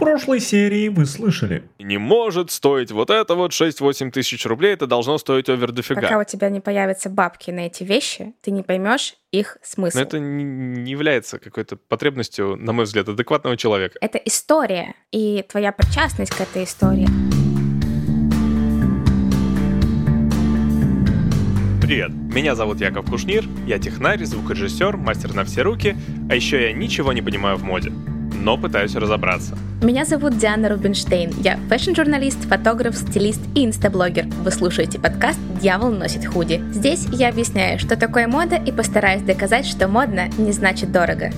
прошлой серии вы слышали. Не может стоить вот это вот 6-8 тысяч рублей, это должно стоить овер дофига. Пока у тебя не появятся бабки на эти вещи, ты не поймешь их смысл. Но это не является какой-то потребностью, на мой взгляд, адекватного человека. Это история, и твоя причастность к этой истории. Привет, меня зовут Яков Кушнир, я технарь, звукорежиссер, мастер на все руки, а еще я ничего не понимаю в моде но пытаюсь разобраться. Меня зовут Диана Рубинштейн. Я fashion-журналист, фотограф, стилист и инстаблогер. Вы слушаете подкаст «Дьявол носит худи». Здесь я объясняю, что такое мода и постараюсь доказать, что модно не значит дорого.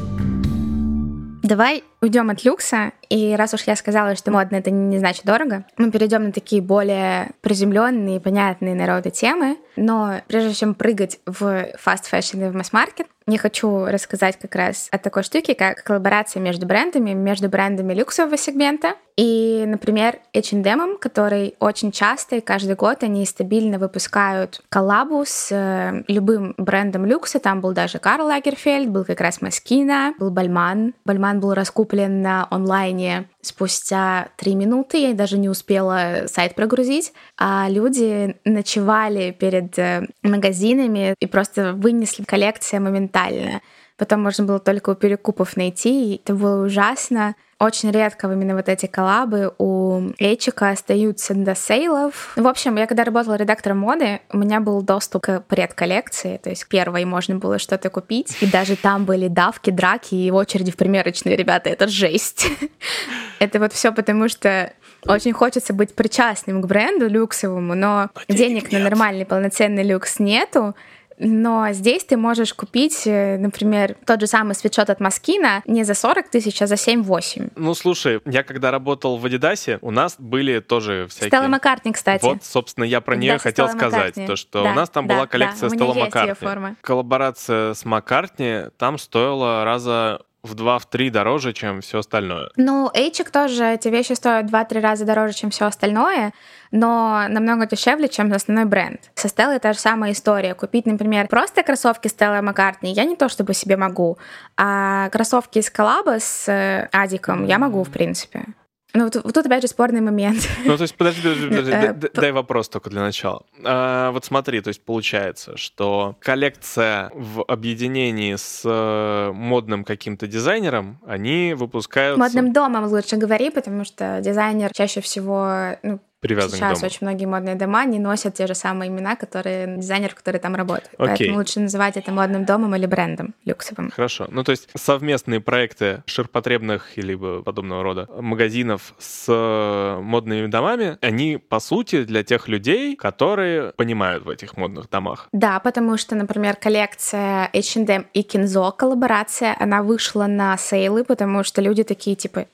Давай уйдем от люкса, и раз уж я сказала, что модно это не значит дорого, мы перейдем на такие более приземленные, понятные народу темы. Но прежде чем прыгать в fast fashion и в масс-маркет, я хочу рассказать как раз о такой штуке, как коллаборация между брендами, между брендами люксового сегмента и, например, H&M, который очень часто и каждый год они стабильно выпускают коллабу с э, любым брендом люкса. Там был даже Карл Лагерфельд, был как раз Маскина, был Бальман. Бальман был раскуплен на онлайне спустя три минуты, я даже не успела сайт прогрузить, а люди ночевали перед э, магазинами и просто вынесли коллекция моментально. Потом можно было только у перекупов найти, и это было ужасно. Очень редко именно вот эти коллабы у Эйчика остаются до сейлов. В общем, я когда работала редактором моды, у меня был доступ к предколлекции, то есть первой можно было что-то купить, и даже там были давки, драки и очереди в примерочные, ребята, это жесть. Это вот все потому, что очень хочется быть причастным к бренду люксовому, но денег на нормальный полноценный люкс нету, но здесь ты можешь купить, э, например, тот же самый свитшот от Маскина не за 40 тысяч, а за 7-8. Ну, слушай, я когда работал в Адидасе, у нас были тоже всякие... Стелла Маккартни, кстати. Вот, собственно, я про нее хотел Стелла сказать, Маккартни. то, что да, у нас там да, была коллекция да, Стелла Маккартни. Коллаборация с Маккартни там стоила раза в 2-3 дороже, чем все остальное. Ну, Эйчик тоже, эти вещи стоят 2-3 раза дороже, чем все остальное, но намного дешевле, чем основной бренд. Со Стеллой та же самая история. Купить, например, просто кроссовки Стелла Маккартни я не то чтобы себе могу, а кроссовки из коллаба с э, Адиком я могу, в принципе. Ну, вот, вот тут опять же спорный момент. Ну, то есть, подожди, подожди, подожди Э, дай, вопрос только для начала. А, вот смотри, то есть получается, что коллекция в объединении с э, модным каким-то дизайнером, они выпускают... Модным домом лучше говори, потому что дизайнер чаще всего, ну, Привязан к сейчас дому. очень многие модные дома не носят те же самые имена, которые дизайнер, который там работает. Окей. Поэтому лучше называть это модным домом или брендом люксовым. Хорошо. Ну, то есть совместные проекты ширпотребных или подобного рода магазинов с э, модными домами, они, по сути, для тех людей, которые понимают в этих модных домах. Да, потому что, например, коллекция H&M и Кинзо коллаборация, она вышла на сейлы, потому что люди такие типа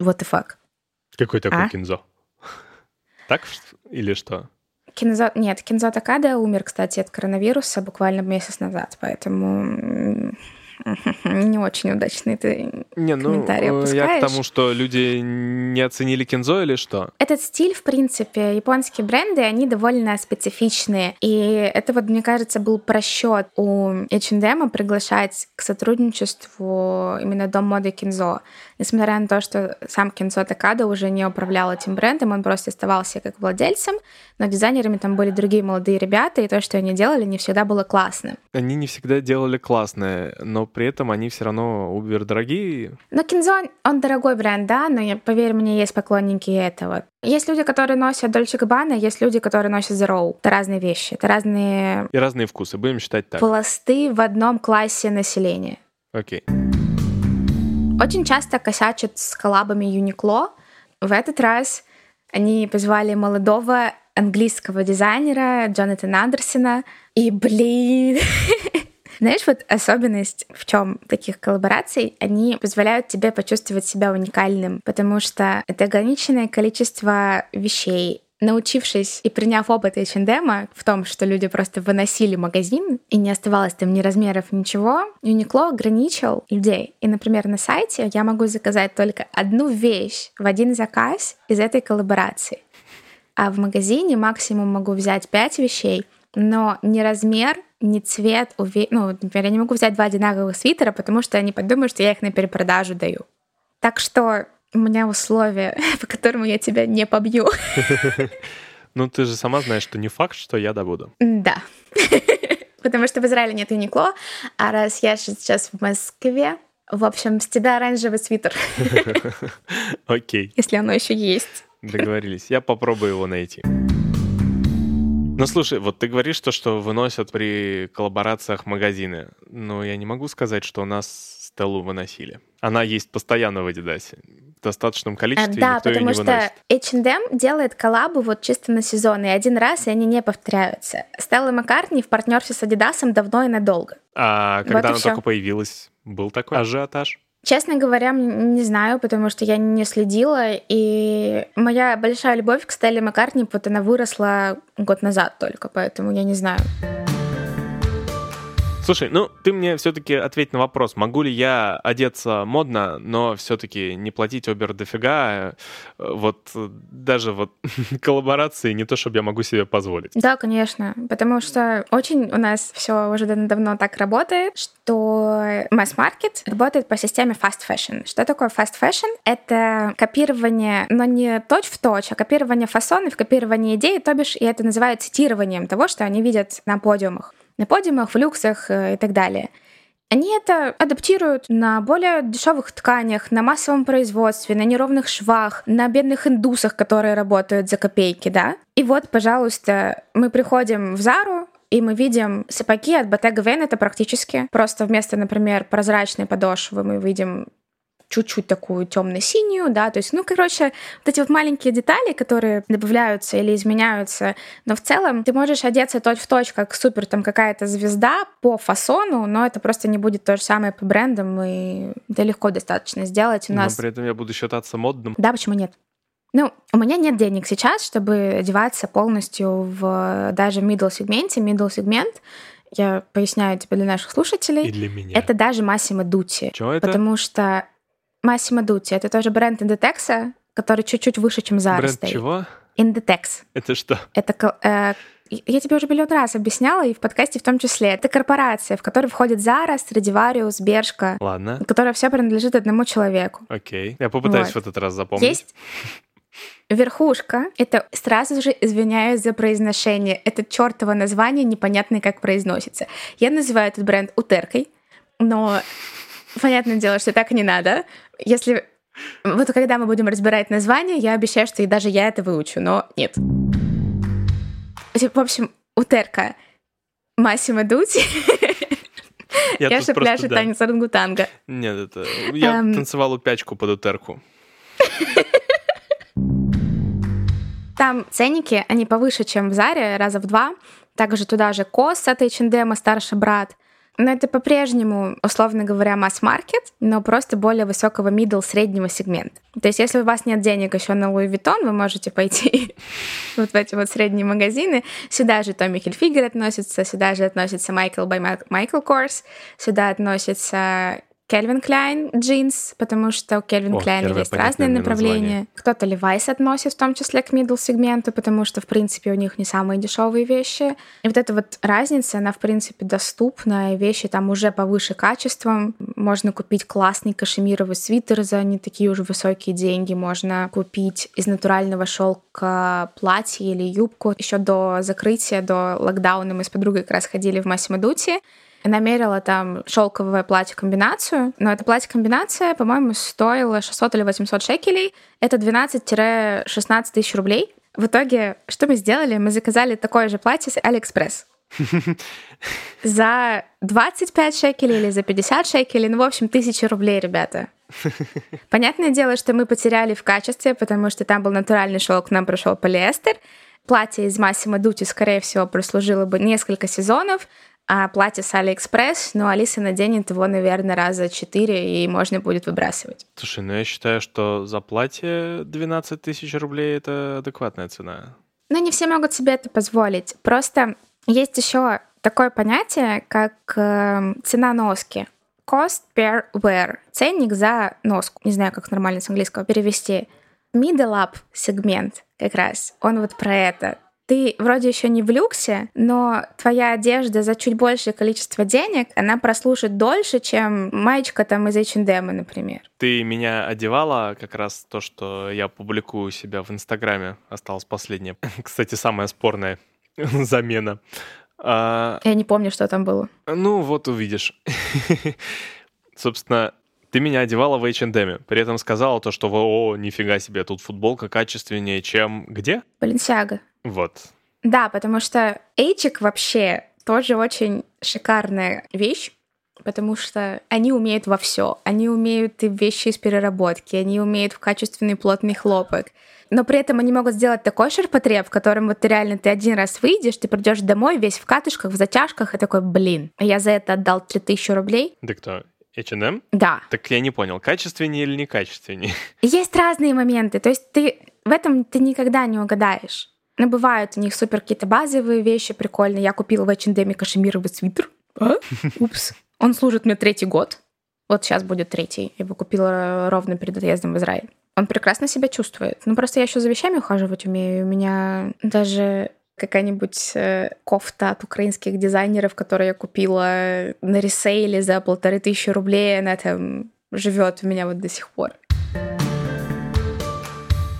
what the fuck. Какой такой А? кинзо? Так или что? Кинзо... Нет, Кинзо Такада умер, кстати, от коронавируса буквально месяц назад, поэтому не очень удачный ты Не, ну, комментарий э, я к опускаешь. тому, что люди не оценили кинзо или что? Этот стиль, в принципе, японские бренды, они довольно специфичные. И это вот, мне кажется, был просчет у H&M приглашать к сотрудничеству именно дом моды Кинзо. Несмотря на то, что сам Кинзо Такада уже не управлял этим брендом, он просто оставался как владельцем, но дизайнерами там были другие молодые ребята, и то, что они делали, не всегда было классно. Они не всегда делали классное, но при этом они все равно убер дорогие. Но Кинзо, он дорогой бренд, да, но поверь мне, есть поклонники этого. Есть люди, которые носят Дольче Габбана, есть люди, которые носят Zero. Это разные вещи, это разные И разные вкусы, будем считать так. пласты в одном классе населения. Окей. Очень часто косячат с коллабами Uniqlo. В этот раз они позвали молодого английского дизайнера Джонатана Андерсона. И, блин, знаешь, вот особенность в чем таких коллабораций, они позволяют тебе почувствовать себя уникальным, потому что это ограниченное количество вещей, научившись и приняв опыт H&M в том, что люди просто выносили магазин, и не оставалось там ни размеров, ничего, Uniqlo ограничил людей. И, например, на сайте я могу заказать только одну вещь в один заказ из этой коллаборации. А в магазине максимум могу взять пять вещей, но ни размер, ни цвет, уве- ну, например, я не могу взять два одинаковых свитера, потому что они подумают, что я их на перепродажу даю. Так что у меня условия, по которому я тебя не побью. Ну, ты же сама знаешь, что не факт, что я добуду. Да. Потому что в Израиле нет Юникло, а раз я сейчас в Москве, в общем, с тебя оранжевый свитер. Окей. Если оно еще есть. Договорились. Я попробую его найти. Ну, слушай, вот ты говоришь то, что выносят при коллаборациях магазины. Но я не могу сказать, что у нас Стеллу выносили. Она есть постоянно в Адидасе. В достаточном количестве Да, никто потому ее не что. H&M делает коллабы вот чисто на сезон, и один раз, и они не повторяются. Стелла Маккартни в партнерстве с Адидасом давно и надолго. А Вот когда и она только появилась, был такой ажиотаж? Честно говоря, не знаю, потому что я не следила, и моя большая любовь к Стелле Маккартни, вот она выросла год назад только, поэтому я не знаю. Слушай, ну ты мне все-таки ответь на вопрос, могу ли я одеться модно, но все-таки не платить обер дофига, э, вот э, даже вот коллаборации не то, чтобы я могу себе позволить. Да, конечно, потому что очень у нас все уже дав- давно так работает, что масс-маркет работает по системе fast fashion. Что такое fast fashion? Это копирование, но не точь в точь, а копирование фасонов, копирование идей, то бишь, и это называют цитированием того, что они видят на подиумах. На подиумах, в люксах э, и так далее. Они это адаптируют на более дешевых тканях, на массовом производстве, на неровных швах, на бедных индусах, которые работают за копейки, да? И вот, пожалуйста, мы приходим в Зару, и мы видим сапоги от Bottega Veneta практически. Просто вместо, например, прозрачной подошвы мы видим чуть-чуть такую темно-синюю, да, то есть, ну, короче, вот эти вот маленькие детали, которые добавляются или изменяются, но в целом ты можешь одеться точь в точь, как супер там какая-то звезда по фасону, но это просто не будет то же самое по брендам, и это легко достаточно сделать. У нас Но при этом я буду считаться модным. да, почему нет? Ну, у меня нет денег сейчас, чтобы одеваться полностью в даже middle сегменте. Middle сегмент, я поясняю тебе для наших И слушателей, для меня. это даже Массимо Дути. Чё это? Потому что Массимо Дути — это тоже бренд Inditex, который чуть-чуть выше, чем Zara Бренд стоит. чего? Inditex. Это что? Это э, я тебе уже миллион раз объясняла, и в подкасте в том числе. Это корпорация, в которой входит Zara, Stradivarius, Бершка, Ладно, которая все принадлежит одному человеку. окей. Я попытаюсь Вот. в этот раз запомнить. Есть верхушка. Это сразу же извиняюсь за произношение. Это чертово название, непонятно как произносится. Я называю этот бренд утеркой, но понятное дело, что так не надо. Если вот когда мы будем разбирать название, я обещаю, что и даже я это выучу, но нет. В общем, утерка Массимо Дути. Я Я тут же просто, пляжет да. танец орангутанга. Нет, это... Я Эм. танцевал упячку под утерку. Там ценники, они повыше, чем в Заре, раза в два. Также туда же Кос от H&M, старший брат. Но это по-прежнему, условно говоря, масс-маркет, но просто более высокого middle среднего сегмента. То есть, если у вас нет денег еще на Louis Vuitton, вы можете пойти вот в эти вот средние магазины. Сюда же Tommy Hilfiger относится, сюда же относится Michael by Michael Kors, сюда относится Calvin Klein джинс, потому что у Klein первое есть разные направления. название. Кто-то Levi's относит в том числе к middle сегменту, потому что, в принципе, у них не самые дешевые вещи. И вот эта вот разница, она, в принципе, доступна, и вещи там уже повыше качеством. Можно купить классный кашемировый свитер за не такие уже высокие деньги. Можно купить из натурального шелка платье или юбку. Еще до закрытия, до локдауна мы с подругой как раз ходили в Massimo Dutti. Намерила там шелковое платье-комбинацию, но эта платье-комбинация, по-моему, стоила 600 или 800 шекелей. Это 12-16 тысяч рублей. В итоге, что мы сделали? Мы заказали такое же платье с Алиэкспресс. За 25 шекелей или за 50 шекелей, ну, в общем, тысячи рублей, ребята. Понятное дело, что мы потеряли в качестве, потому что там был натуральный шелк, нам пришел полиэстер. Платье из Massimo Dutti, скорее всего, прослужило бы несколько сезонов, а платье с Алиэкспресс, ну, Алиса наденет его, наверное, раза четыре, и можно будет выбрасывать. Слушай, ну я считаю, что за платье 12 тысяч рублей — это адекватная цена. Но не все могут себе это позволить. Просто есть еще такое понятие, как э, цена носки. Cost per wear. Ценник за носку. Не знаю, как нормально с английского перевести. Middle up сегмент как раз. Он вот про это. Ты вроде еще не в люксе, но твоя одежда за чуть большее количество денег, она прослушает дольше, чем маечка там из H&M, например. Ты меня одевала как раз то, что я публикую себя в Инстаграме. Осталось последнее. Кстати, самая спорная замена. А... Я не помню, что там было. Ну, вот увидишь. Собственно, ты меня одевала в H&M, при этом сказала то, что о, нифига себе, тут футболка качественнее, чем где? Баленсиага. Вот. Да, потому что эйчик вообще тоже очень шикарная вещь, потому что они умеют во все. Они умеют и вещи из переработки, они умеют в качественный плотный хлопок. Но при этом они могут сделать такой ширпотреб, в котором вот ты реально ты один раз выйдешь, ты придешь домой весь в катышках, в затяжках, и такой, блин, а я за это отдал 3000 рублей. Да кто? H&M? Да. Так я не понял, качественнее или некачественнее? Есть разные моменты, то есть ты в этом ты никогда не угадаешь. Ну, бывают у них супер какие-то базовые вещи прикольные. Я купила в H&M кашемировый свитер. А? Упс. Он служит мне третий год. Вот сейчас будет третий. Я его купила ровно перед отъездом в Израиль. Он прекрасно себя чувствует. Ну, просто я еще за вещами ухаживать умею. У меня даже какая-нибудь э, кофта от украинских дизайнеров, которую я купила на ресейле за полторы тысячи рублей, она там живет у меня вот до сих пор.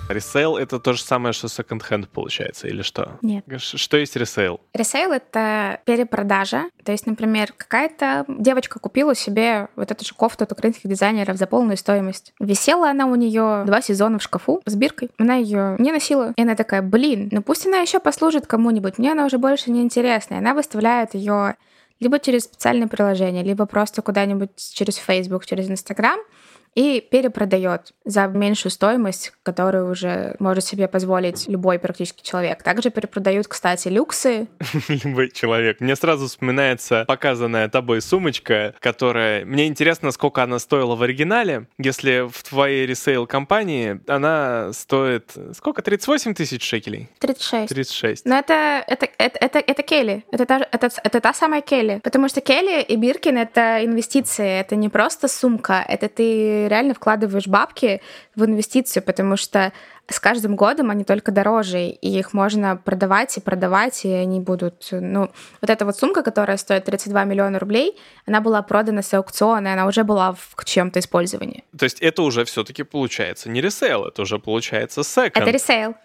Resale — это то же самое, что секонд-хенд получается, или что? Нет. Что есть resale? Resale — это перепродажа. То есть, например, какая-то девочка купила себе вот эту же кофту от украинских дизайнеров за полную стоимость. Висела она у нее два сезона в шкафу с биркой. Она ее не носила. И она такая, блин, ну пусть она еще послужит кому-нибудь. Мне она уже больше не интересна. И она выставляет ее либо через специальное приложение, либо просто куда-нибудь через Facebook, через Instagram — и перепродает за меньшую стоимость, которую уже может себе позволить любой практически человек. Также перепродают, кстати, люксы. Любой человек. Мне сразу вспоминается показанная тобой сумочка, которая... Мне интересно, сколько она стоила в оригинале. Если в твоей ресейл-компании она стоит... Сколько? 38 тысяч шекелей? 36. 36. Но это, это, это, это, это Келли. Это та, это, это та самая Келли. Потому что Келли и Биркин — это инвестиции. Это не просто сумка. Это ты реально вкладываешь бабки в инвестицию, потому что с каждым годом они только дороже, и их можно продавать и продавать, и они будут... Ну, вот эта вот сумка, которая стоит 32 миллиона рублей, она была продана с аукциона, и она уже была в чем-то использовании. То есть это уже все таки получается не resale, это уже получается секонд. Это resale.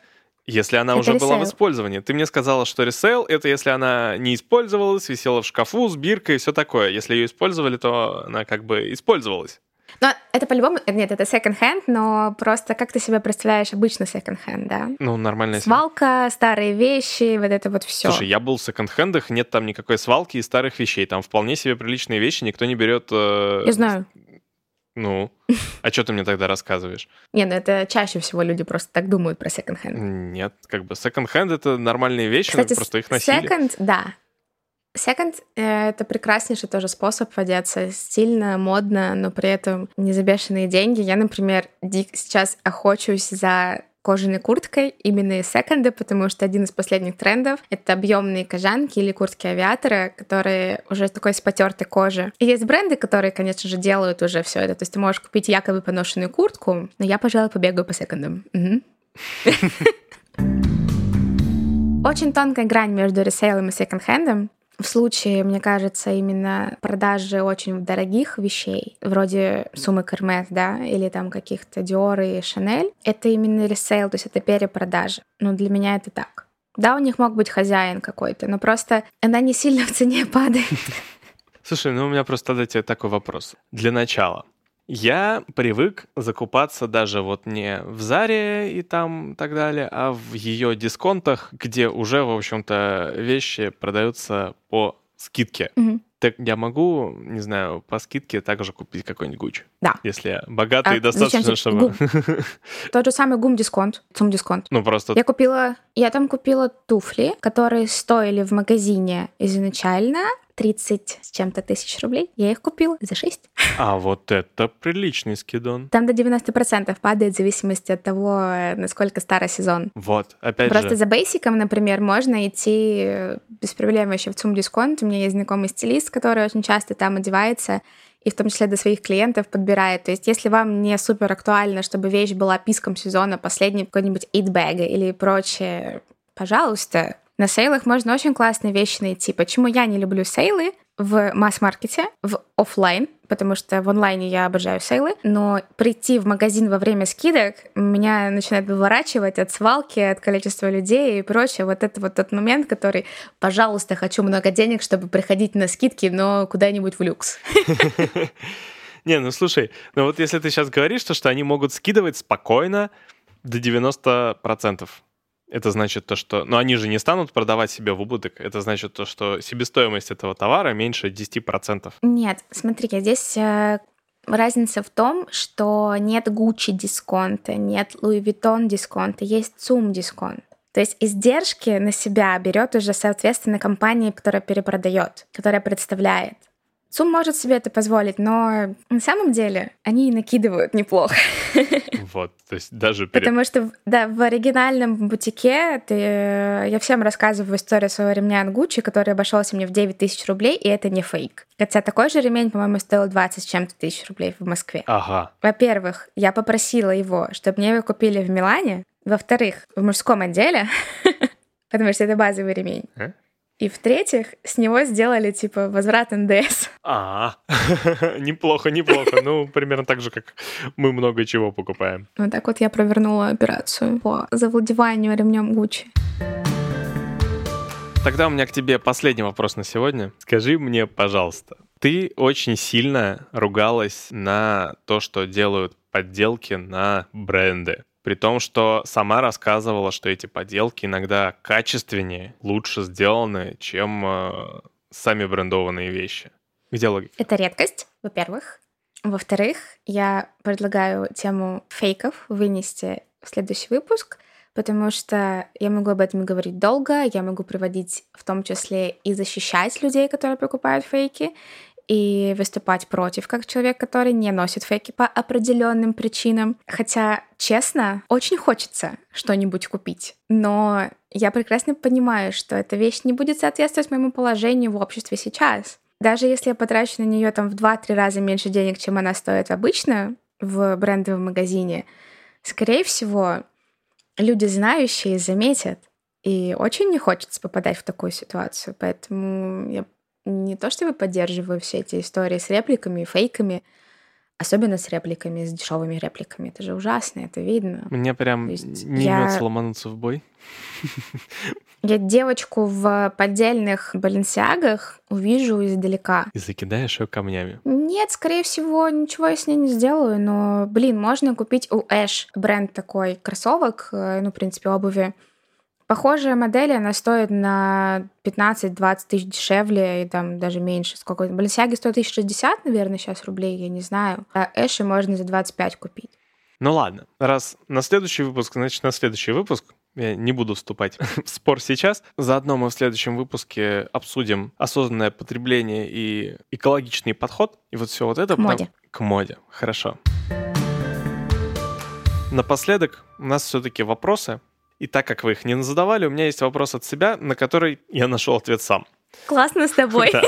Если она это уже resale. была в использовании. Ты мне сказала, что resale — это если она не использовалась, висела в шкафу с биркой и все такое. Если ее использовали, то она как бы использовалась. Но это по-любому, нет, это second-hand, но просто как ты себе представляешь обычно second-hand, да? Ну, нормальная Свалка, старые вещи, вот это вот все. Слушай, я был в секонд-хендах, нет там никакой свалки и старых вещей. Там вполне себе приличные вещи, никто не берет... Э... Я знаю. Ну, а что ты мне тогда рассказываешь? Не, ну это чаще всего люди просто так думают про секонд-хенд. Нет, как бы секонд-хенд — это нормальные вещи, Кстати, просто их носили. Second, да, Second э, — это прекраснейший тоже способ одеться стильно, модно, но при этом не за бешеные деньги. Я, например, сейчас охочусь за кожаной курткой именно из секонда, потому что один из последних трендов — это объемные кожанки или куртки авиатора, которые уже такой с потертой кожи. И есть бренды, которые, конечно же, делают уже все это. То есть ты можешь купить якобы поношенную куртку, но я, пожалуй, побегаю по секондам. Очень тонкая грань между ресейлом и секонд-хендом. В случае, мне кажется, именно продажи очень дорогих вещей, вроде суммы Hermes, да, или там каких-то Dior и Chanel, это именно ресейл, то есть это перепродажа. Но для меня это так. Да, у них мог быть хозяин какой-то, но просто она не сильно в цене падает. Слушай, ну у меня просто тогда тебе такой вопрос. Для начала, я привык закупаться даже вот не в Заре и там так далее, а в ее дисконтах, где уже, в общем-то, вещи продаются по скидке. Угу. Так я могу, не знаю, по скидке также купить какой-нибудь Гуч. Да. Если я богатый а достаточно, чтобы... Тот же самый гум-дисконт, цум-дисконт. Ну, просто... Я купила... Я там купила туфли, которые стоили в магазине изначально 30 с чем-то тысяч рублей. Я их купила за 6. А вот это приличный скидон. Там до 90% падает в зависимости от того, насколько старый сезон. Вот, опять Просто же. за бейсиком, например, можно идти без проблем вообще в ЦУМ дисконт. У меня есть знакомый стилист, который очень часто там одевается и в том числе до своих клиентов подбирает. То есть если вам не супер актуально, чтобы вещь была писком сезона, последний какой-нибудь 8 или прочее пожалуйста, на сейлах можно очень классные вещи найти. Почему я не люблю сейлы в масс-маркете, в офлайн, потому что в онлайне я обожаю сейлы, но прийти в магазин во время скидок меня начинает выворачивать от свалки, от количества людей и прочее. Вот это вот тот момент, который, пожалуйста, хочу много денег, чтобы приходить на скидки, но куда-нибудь в люкс. Не, ну слушай, ну вот если ты сейчас говоришь, то, что они могут скидывать спокойно до 90%. Это значит то, что... Ну, они же не станут продавать себе в убыток. Это значит то, что себестоимость этого товара меньше 10%. Нет, смотри, здесь э, разница в том, что нет Gucci дисконта, нет Louis Vuitton дисконта, есть ЦУМ дисконт. То есть издержки на себя берет уже, соответственно, компания, которая перепродает, которая представляет. ЦУМ может себе это позволить, но на самом деле они накидывают неплохо. Вот, то есть даже... Перед... Потому что, да, в оригинальном бутике ты... я всем рассказываю историю своего ремня от Gucci, который обошелся мне в 9 тысяч рублей, и это не фейк. Хотя такой же ремень, по-моему, стоил 20 с чем-то тысяч рублей в Москве. Ага. Во-первых, я попросила его, чтобы мне его купили в Милане. Во-вторых, в мужском отделе, потому что это базовый ремень. И в-третьих, с него сделали, типа, возврат НДС. А, неплохо, неплохо. Ну, примерно так же, как мы много чего покупаем. Вот так вот я провернула операцию по завладеванию ремнем Гуччи. Тогда у меня к тебе последний вопрос на сегодня. Скажи мне, пожалуйста, ты очень сильно ругалась на то, что делают подделки на бренды. При том, что сама рассказывала, что эти поделки иногда качественнее, лучше сделаны, чем э, сами брендованные вещи. Где логика? Это редкость, во-первых. Во-вторых, я предлагаю тему фейков вынести в следующий выпуск, потому что я могу об этом говорить долго, я могу приводить в том числе и защищать людей, которые покупают фейки, и выступать против, как человек, который не носит фейки по определенным причинам. Хотя, честно, очень хочется что-нибудь купить. Но я прекрасно понимаю, что эта вещь не будет соответствовать моему положению в обществе сейчас. Даже если я потрачу на нее там в 2-3 раза меньше денег, чем она стоит обычно в брендовом магазине, скорее всего, люди знающие заметят. И очень не хочется попадать в такую ситуацию. Поэтому я не то чтобы поддерживаю все эти истории с репликами, фейками, особенно с репликами, с дешевыми репликами. Это же ужасно, это видно. Мне прям не я... имется ломануться в бой. Я девочку в поддельных баленсиагах увижу издалека. И закидаешь ее камнями? Нет, скорее всего, ничего я с ней не сделаю, но, блин, можно купить у Эш бренд такой кроссовок, э, ну, в принципе, обуви, Похожая модель, она стоит на 15-20 тысяч дешевле и там даже меньше. Сколько? Баленсиаги стоят 1060, наверное, сейчас рублей, я не знаю. А Эши можно за 25 купить. Ну ладно, раз на следующий выпуск, значит, на следующий выпуск я не буду вступать в спор сейчас. Заодно мы в следующем выпуске обсудим осознанное потребление и экологичный подход. И вот все вот это... К моде. К моде, хорошо. Напоследок у нас все-таки вопросы и так как вы их не задавали, у меня есть вопрос от себя, на который я нашел ответ сам. Классно с тобой.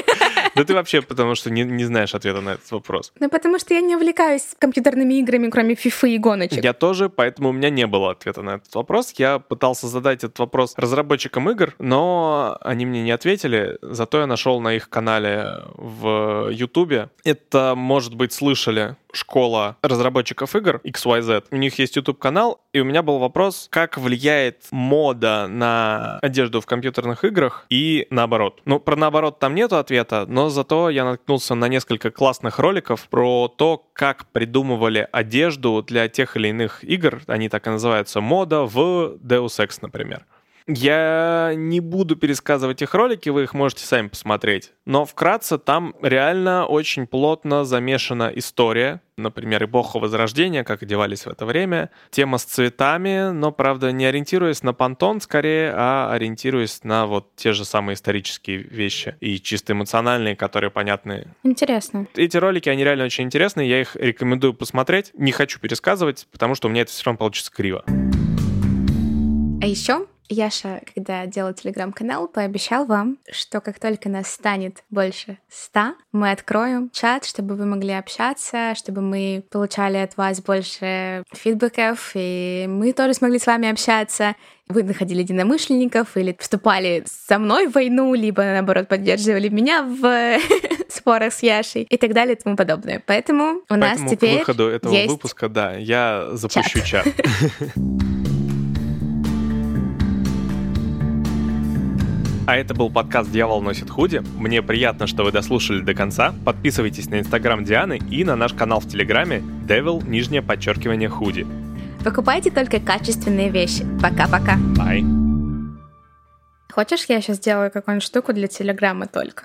Да ты вообще потому что не, не знаешь ответа на этот вопрос. Ну, потому что я не увлекаюсь компьютерными играми, кроме фифы и гоночек. Я тоже, поэтому у меня не было ответа на этот вопрос. Я пытался задать этот вопрос разработчикам игр, но они мне не ответили. Зато я нашел на их канале в Ютубе. Это, может быть, слышали школа разработчиков игр XYZ. У них есть YouTube-канал, и у меня был вопрос, как влияет мода на одежду в компьютерных играх и наоборот. Ну, про наоборот там нету ответа, но зато я наткнулся на несколько классных роликов про то, как придумывали одежду для тех или иных игр, они так и называются, мода в Deus Ex, например. Я не буду пересказывать их ролики, вы их можете сами посмотреть. Но вкратце там реально очень плотно замешана история. Например, эпоха Возрождения, как одевались в это время. Тема с цветами, но, правда, не ориентируясь на понтон скорее, а ориентируясь на вот те же самые исторические вещи и чисто эмоциональные, которые понятны. Интересно. Эти ролики, они реально очень интересные, я их рекомендую посмотреть. Не хочу пересказывать, потому что у меня это все равно получится криво. А еще Яша, когда делал телеграм-канал, пообещал вам, что как только нас станет больше ста, мы откроем чат, чтобы вы могли общаться, чтобы мы получали от вас больше фидбэков, и мы тоже смогли с вами общаться. вы находили единомышленников или вступали со мной в войну, либо, наоборот, поддерживали меня в спорах с Яшей и так далее и тому подобное. Поэтому у нас Поэтому теперь к выходу этого есть выпуска, да, я запущу чат. А это был подкаст «Дьявол носит худи». Мне приятно, что вы дослушали до конца. Подписывайтесь на инстаграм Дианы и на наш канал в Телеграме Devil, нижнее подчеркивание, худи. Покупайте только качественные вещи. Пока-пока. Bye. Хочешь, я сейчас сделаю какую-нибудь штуку для Телеграма только?